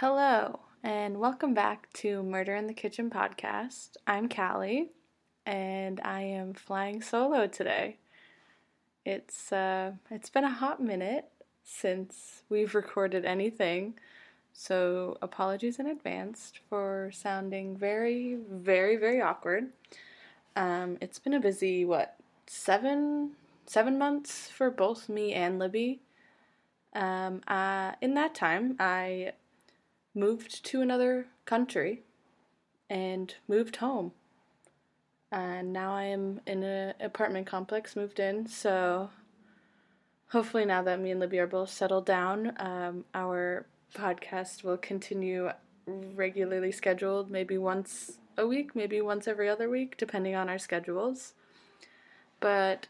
Hello, and welcome back to Murder in the Kitchen podcast. I'm Kali, and I am flying solo today. It's uh, it's been a hot minute since we've recorded anything, so apologies in advance for sounding very, very, very awkward. Um, it's been a busy what seven seven months for both me and Libby. Um, uh, in that time, I moved to another country and moved home. And now I am in an apartment complex, moved in. So hopefully, now that me and Libby are both settled down, um, our podcast will continue regularly scheduled, maybe once a week, maybe once every other week, depending on our schedules. But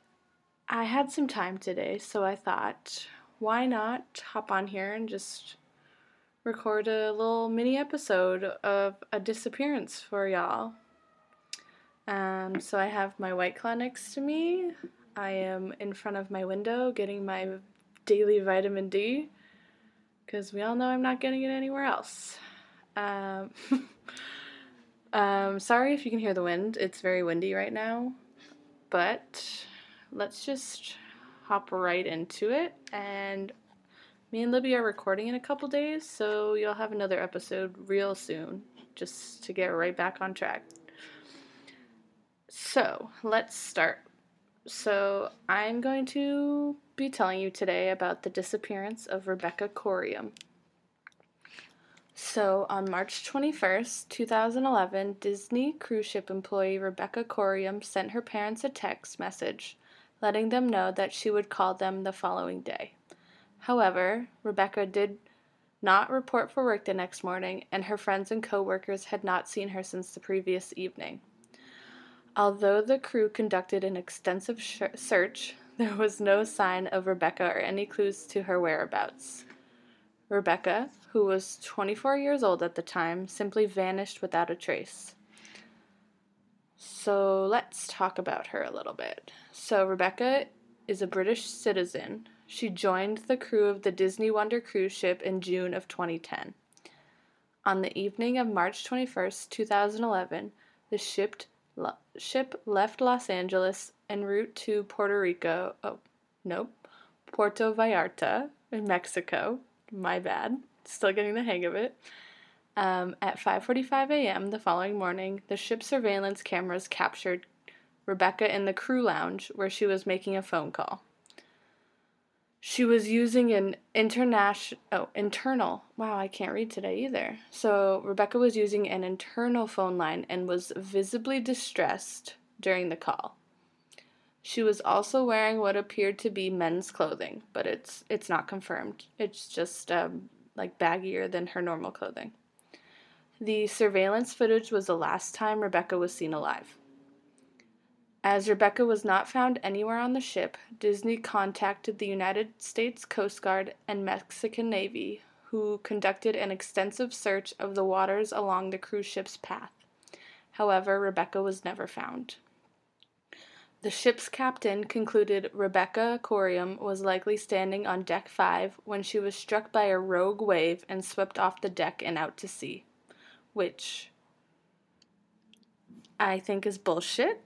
I had some time today, so I thought, why not hop on here and just record a little mini episode of a disappearance for y'all. Um, so I have my white claw next to me. I am in front of my window getting my daily vitamin D because we all know I'm not getting it anywhere else. Um, um, sorry if you can hear the wind. It's very windy right now, but let's just hop right into it. And me and Libby are recording in a couple days, so you'll have another episode real soon, just to get right back on track. So let's start. So I'm going to be telling you today about the disappearance of Rebecca Coriam. So, on March 21st, 2011, Disney cruise ship employee Rebecca Coriam sent her parents a text message letting them know that she would call them the following day. However, Rebecca did not report for work the next morning, and her friends and coworkers had not seen her since the previous evening. Although the crew conducted an extensive sh- search, there was no sign of Rebecca or any clues to her whereabouts. Rebecca, who was 24 years old at the time, simply vanished without a trace. So let's talk about her a little bit. So, Rebecca is a British citizen. She joined the crew of the Disney Wonder cruise ship in June of 2010. On the evening of March 21st, 2011, the ship, ship left Los Angeles en route to Puerto Rico. Oh, nope. Puerto Vallarta in Mexico. My bad. Still getting the hang of it. Um, at 5:45 a.m. the following morning, the ship's surveillance cameras captured Rebecca in the crew lounge where she was making a phone call. She was using an international oh, internal. Wow, I can't read today either. So, Rebecca was using an internal phone line and was visibly distressed during the call. She was also wearing what appeared to be men's clothing, but it's it's not confirmed. It's just um, like baggier than her normal clothing. The surveillance footage was the last time Rebecca was seen alive. As Rebecca was not found anywhere on the ship, Disney contacted the United States Coast Guard and Mexican Navy, who conducted an extensive search of the waters along the cruise ship's path. However, Rebecca was never found. The ship's captain concluded Rebecca Coriam was likely standing on deck 5 when she was struck by a rogue wave and swept off the deck and out to sea which I think is bullshit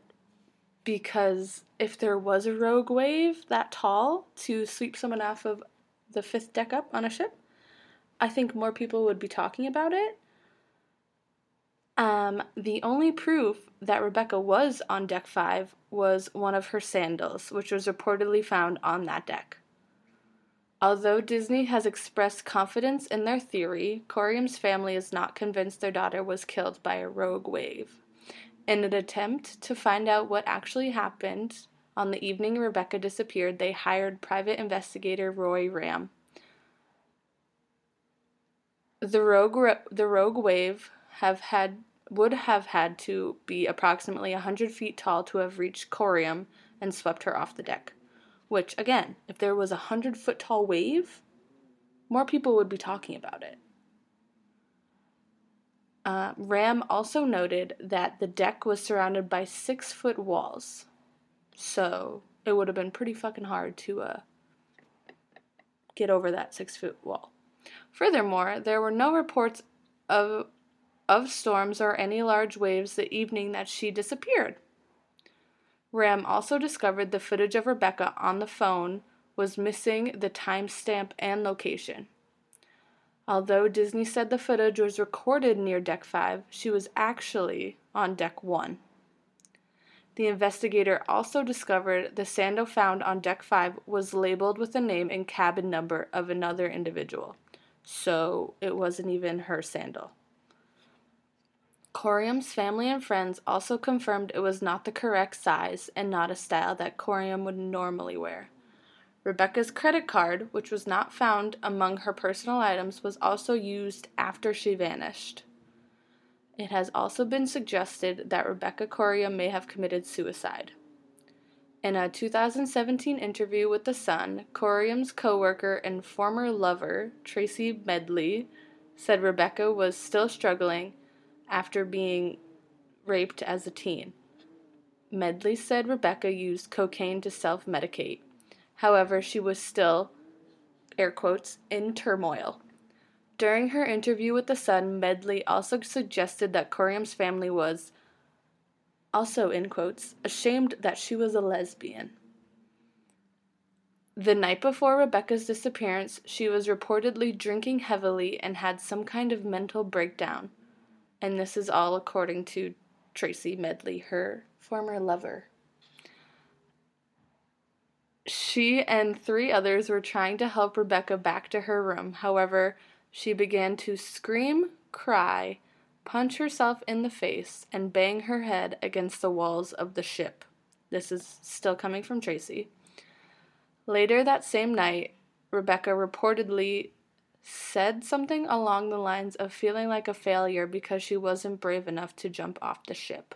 because if there was a rogue wave that tall to sweep someone off of the fifth deck up on a ship, I think more people would be talking about it. Um, the only proof that Rebecca was on deck five was one of her sandals, which was reportedly found on that deck. Although Disney has expressed confidence in their theory, Coriam's family is not convinced their daughter was killed by a rogue wave. In an attempt to find out what actually happened on the evening Rebecca disappeared, they hired private investigator Roy Ramm. The rogue, the rogue wave have had would have had to be approximately 100 feet tall to have reached Coriam and swept her off the deck. Which, again, if there was a hundred foot tall wave, more people would be talking about it. Uh, Ramm also noted that the deck was surrounded by six foot walls. So it would have been pretty fucking hard to uh, get over that six foot wall. Furthermore, there were no reports of, of storms or any large waves the evening that she disappeared. Ramm also discovered the footage of Rebecca on the phone was missing the timestamp and location. Although Disney said the footage was recorded near Deck 5, she was actually on Deck 1. The investigator also discovered the sandal found on Deck 5 was labeled with the name and cabin number of another individual, so it wasn't even her sandal. Coriam's family and friends also confirmed it was not the correct size and not a style that Coriam would normally wear. Rebecca's credit card, which was not found among her personal items, was also used after she vanished. It has also been suggested that Rebecca Coriam may have committed suicide. In a 2017 interview with The Sun, Coriam's coworker and former lover, Tracy Medley, said Rebecca was still struggling after being raped as a teen. Medley said Rebecca used cocaine to self medicate. However, she was still, air quotes, in turmoil. During her interview with The Sun, Medley also suggested that Coriam's family was, also in quotes, ashamed that she was a lesbian. The night before Rebecca's disappearance, she was reportedly drinking heavily and had some kind of mental breakdown and this is all according to Tracy Medley, her former lover. She and three others were trying to help Rebecca back to her room. However, she began to scream, cry, punch herself in the face, and bang her head against the walls of the ship. This is still coming from Tracy. Later that same night, Rebecca reportedly said something along the lines of feeling like a failure because she wasn't brave enough to jump off the ship.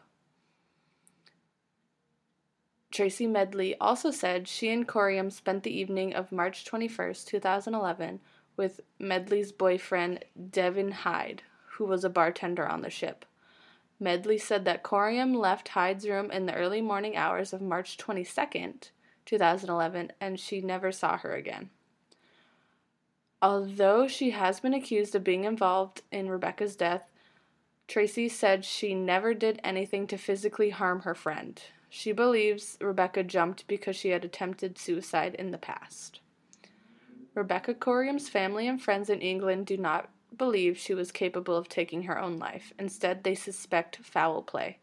Tracy Medley also said she and Coriam spent the evening of March 21, 2011, with Medley's boyfriend Devin Hyde, who was a bartender on the ship. Medley said that Corium left Hyde's room in the early morning hours of March 22, 2011, and she never saw her again. Although she has been accused of being involved in Rebecca's death, Tracy said she never did anything to physically harm her friend. She believes Rebecca jumped because she had attempted suicide in the past. Rebecca Coriam's family and friends in England do not believe she was capable of taking her own life. Instead, they suspect foul play.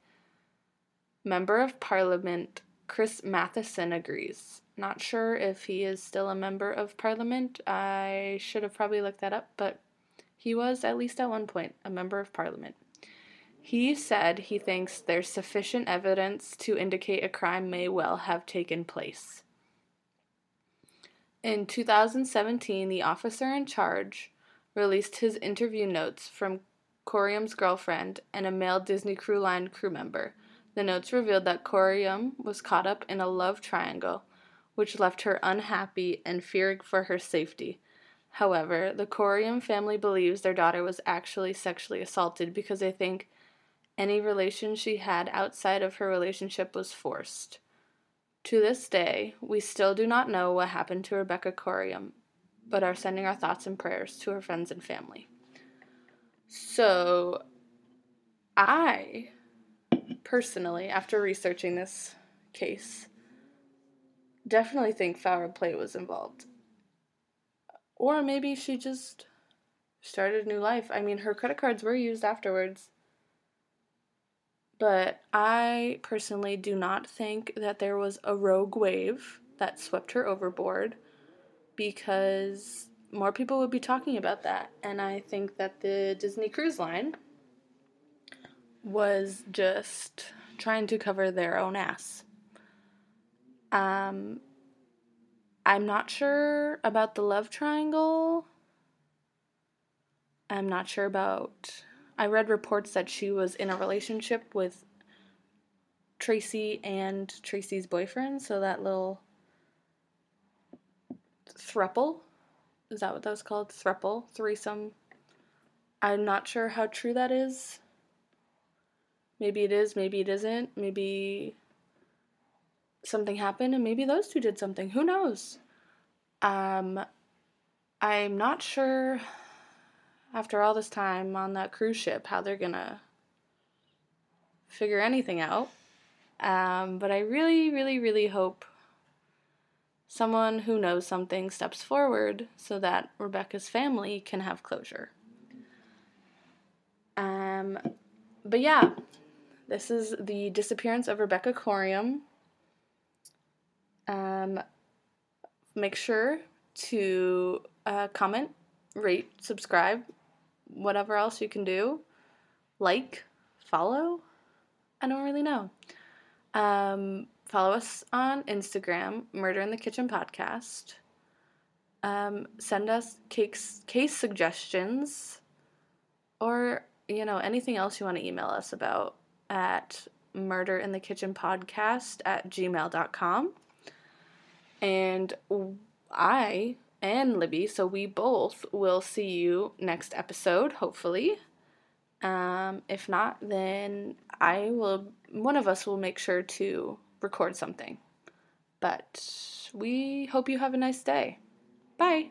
Member of Parliament Chris Matheson agrees. Not sure if he is still a member of parliament. I should have probably looked that up, but he was, at least at one point, a member of parliament. He said he thinks there's sufficient evidence to indicate a crime may well have taken place. In 2017, the officer in charge released his interview notes from Coriam's girlfriend and a male Disney Cruise Line crew member the notes revealed that Coriam was caught up in a love triangle, which left her unhappy and fearing for her safety. However, the Coriam family believes their daughter was actually sexually assaulted because they think any relation she had outside of her relationship was forced. To this day, we still do not know what happened to Rebecca Coriam, but are sending our thoughts and prayers to her friends and family. So, I personally, after researching this case, definitely think foul play was involved. Or maybe she just started a new life. I mean, her credit cards were used afterwards. But I personally do not think that there was a rogue wave that swept her overboard because more people would be talking about that. And I think that the Disney Cruise Line was just trying to cover their own ass. Um, I'm not sure about the love triangle. I'm not sure about. I read reports that she was in a relationship with Tracy and Tracy's boyfriend, so that little thruple. Is that what that was called? Thruple? Threesome? I'm not sure how true that is. Maybe it is, maybe it isn't. Maybe something happened and maybe those two did something. Who knows? Um I'm not sure after all this time on that cruise ship how they're gonna figure anything out. Um, but I really, really, really hope someone who knows something steps forward so that Rebecca's family can have closure. Um, but yeah, this is the disappearance of Rebecca Coriam. Um, make sure to uh, comment, rate, subscribe, whatever else you can do. Like, follow. I don't really know. Um, follow us on Instagram, Murder in the Kitchen Podcast. Um, send us case case suggestions, or you know anything else you want to email us about at murder in the kitchen podcast at gmail.com and i and libby so we both will see you next episode hopefully. Um, if not then i will one of us will make sure to record something. But we hope you have a nice day. Bye